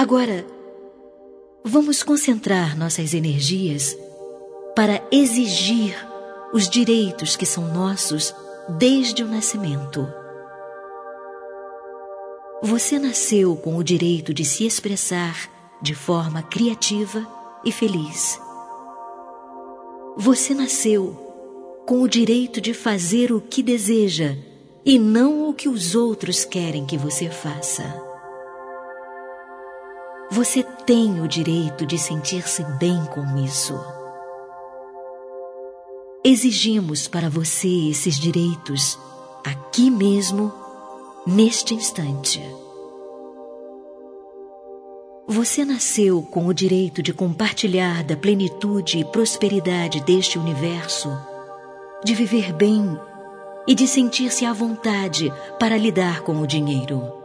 Agora, vamos concentrar nossas energias para exigir os direitos que são nossos desde o nascimento. Você nasceu com o direito de se expressar de forma criativa e feliz. Você nasceu com o direito de fazer o que deseja e não o que os outros querem que você faça. Você tem o direito de sentir-se bem com isso. Exigimos para você esses direitos aqui mesmo, neste instante. Você nasceu com o direito de compartilhar da plenitude e prosperidade deste universo, de viver bem e de sentir-se à vontade para lidar com o dinheiro.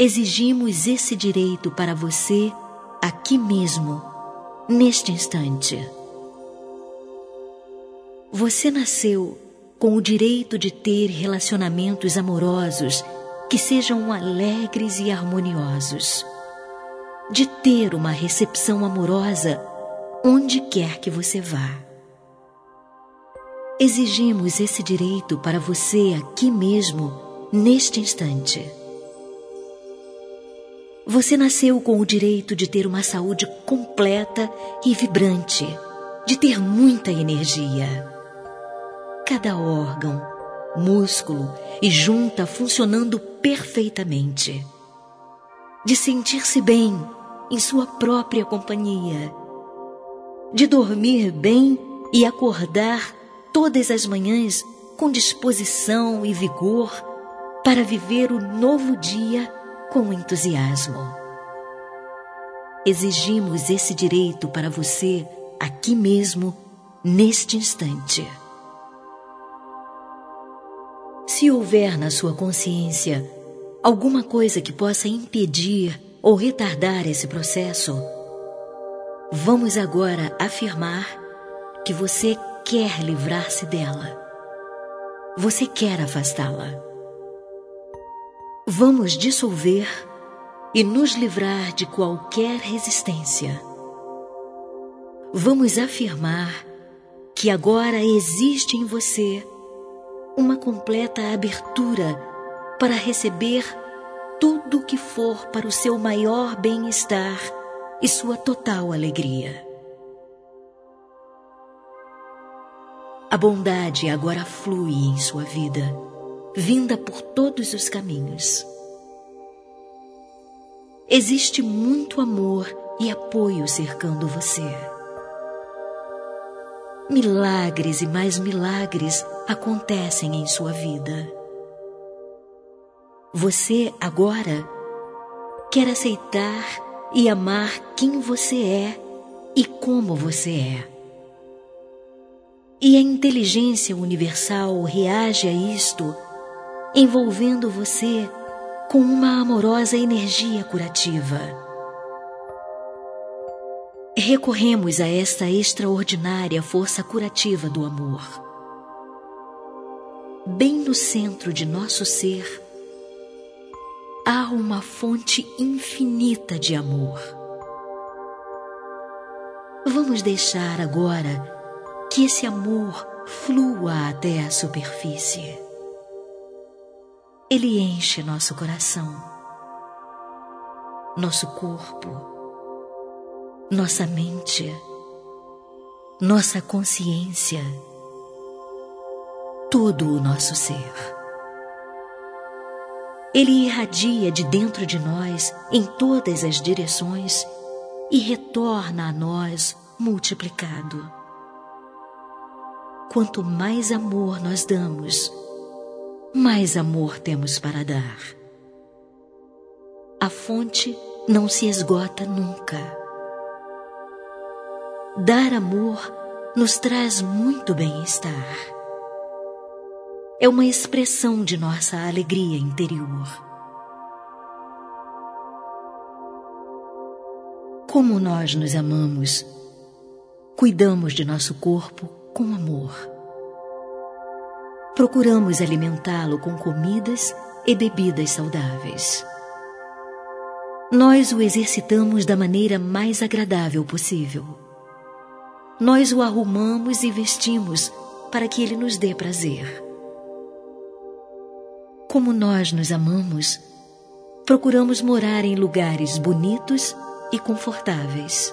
Exigimos esse direito para você aqui mesmo, neste instante. Você nasceu com o direito de ter relacionamentos amorosos que sejam alegres e harmoniosos, de ter uma recepção amorosa onde quer que você vá. Exigimos esse direito para você aqui mesmo, neste instante. Você nasceu com o direito de ter uma saúde completa e vibrante, de ter muita energia. Cada órgão, músculo e junta funcionando perfeitamente. De sentir-se bem em sua própria companhia. De dormir bem e acordar todas as manhãs com disposição e vigor para viver o novo dia com entusiasmo. Exigimos esse direito para você aqui mesmo, neste instante. Se houver na sua consciência alguma coisa que possa impedir ou retardar esse processo, vamos agora afirmar que você quer livrar-se dela. Você quer afastá-la. Vamos dissolver e nos livrar de qualquer resistência. Vamos afirmar que agora existe em você uma completa abertura para receber tudo que for para o seu maior bem-estar e sua total alegria. A bondade agora flui em sua vida, vinda por todos os caminhos. Existe muito amor e apoio cercando você. Milagres e mais milagres acontecem em sua vida. Você agora quer aceitar e amar quem você é e como você é. E a inteligência universal reage a isto, envolvendo você com uma amorosa energia curativa. Recorremos a esta extraordinária força curativa do amor bem no centro de nosso ser, há uma fonte infinita de amor. Vamos deixar agora que esse amor flua até a superfície. Ele enche nosso coração, nosso corpo, nossa mente, nossa consciência todo o nosso ser. Ele irradia de dentro de nós em todas as direções e retorna a nós multiplicado. Quanto mais amor nós damos, mais amor temos para dar. A fonte não se esgota nunca. Dar amor nos traz muito bem-estar é uma expressão de nossa alegria interior. Como nós nos amamos, cuidamos de nosso corpo com amor. Procuramos alimentá-lo com comidas e bebidas saudáveis. nós o exercitamos da maneira mais agradável possível. Nós o arrumamos e vestimos para que ele nos dê prazer. Como nós nos amamos, procuramos morar em lugares bonitos e confortáveis.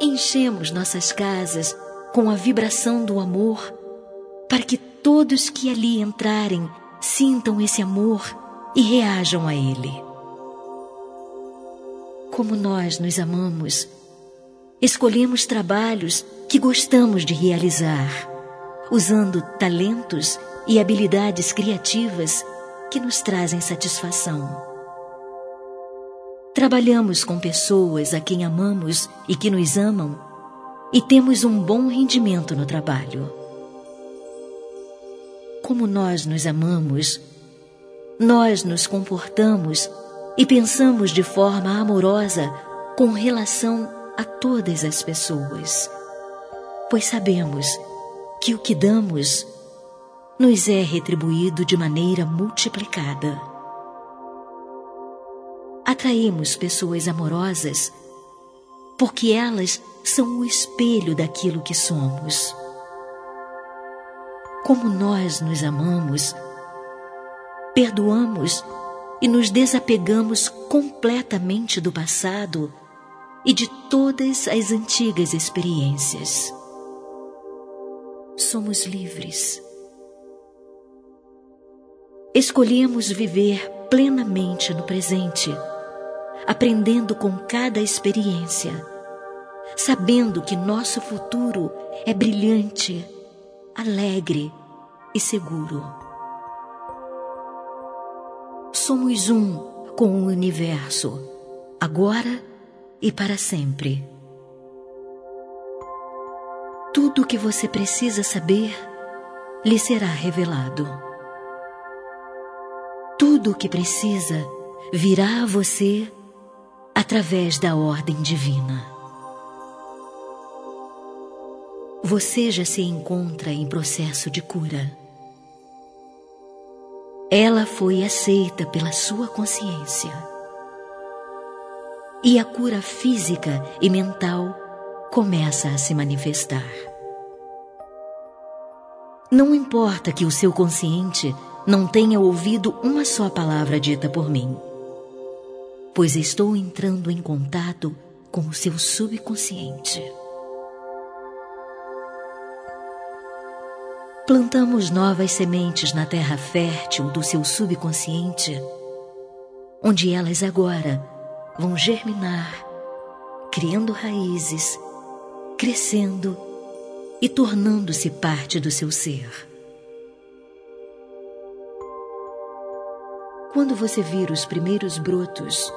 Enchemos nossas casas com a vibração do amor para que todos que ali entrarem sintam esse amor e reajam a ele. Como nós nos amamos, escolhemos trabalhos que gostamos de realizar, usando talentos e habilidades criativas que nos trazem satisfação. Trabalhamos com pessoas a quem amamos e que nos amam e temos um bom rendimento no trabalho. Como nós nos amamos, nós nos comportamos e pensamos de forma amorosa com relação a todas as pessoas, pois sabemos que o que damos nos é retribuído de maneira multiplicada. Atraímos pessoas amorosas porque elas são o espelho daquilo que somos. Como nós nos amamos, perdoamos e nos desapegamos completamente do passado e de todas as antigas experiências. Somos livres Escolhemos viver plenamente no presente, aprendendo com cada experiência, sabendo que nosso futuro é brilhante, alegre e seguro. Somos um com o universo, agora e para sempre. Tudo o que você precisa saber lhe será revelado. Tudo o que precisa virá a você através da ordem divina. Você já se encontra em processo de cura. Ela foi aceita pela sua consciência. E a cura física e mental começa a se manifestar. Não importa que o seu consciente não tenha ouvido uma só palavra dita por mim, pois estou entrando em contato com o seu subconsciente. Plantamos novas sementes na terra fértil do seu subconsciente, onde elas agora vão germinar, criando raízes, crescendo e tornando-se parte do seu ser. Quando você vir os primeiros brotos,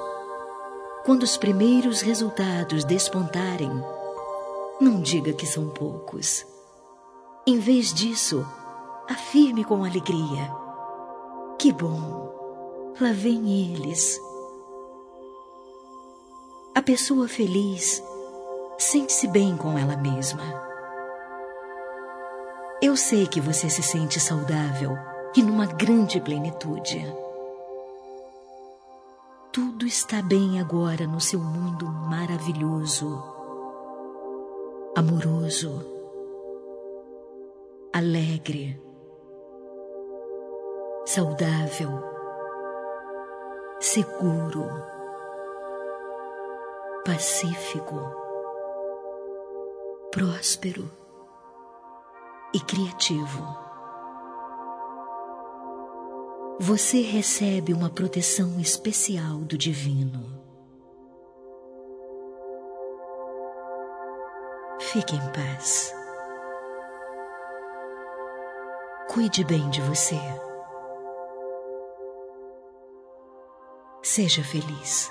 quando os primeiros resultados despontarem, não diga que são poucos. Em vez disso, afirme com alegria: Que bom, lá vem eles. A pessoa feliz sente-se bem com ela mesma. Eu sei que você se sente saudável e numa grande plenitude. Tudo está bem agora no seu mundo maravilhoso, amoroso, alegre, saudável, seguro, pacífico, próspero e criativo você recebe uma proteção especial do Divino. Fique em paz. Cuide bem de você. Seja feliz.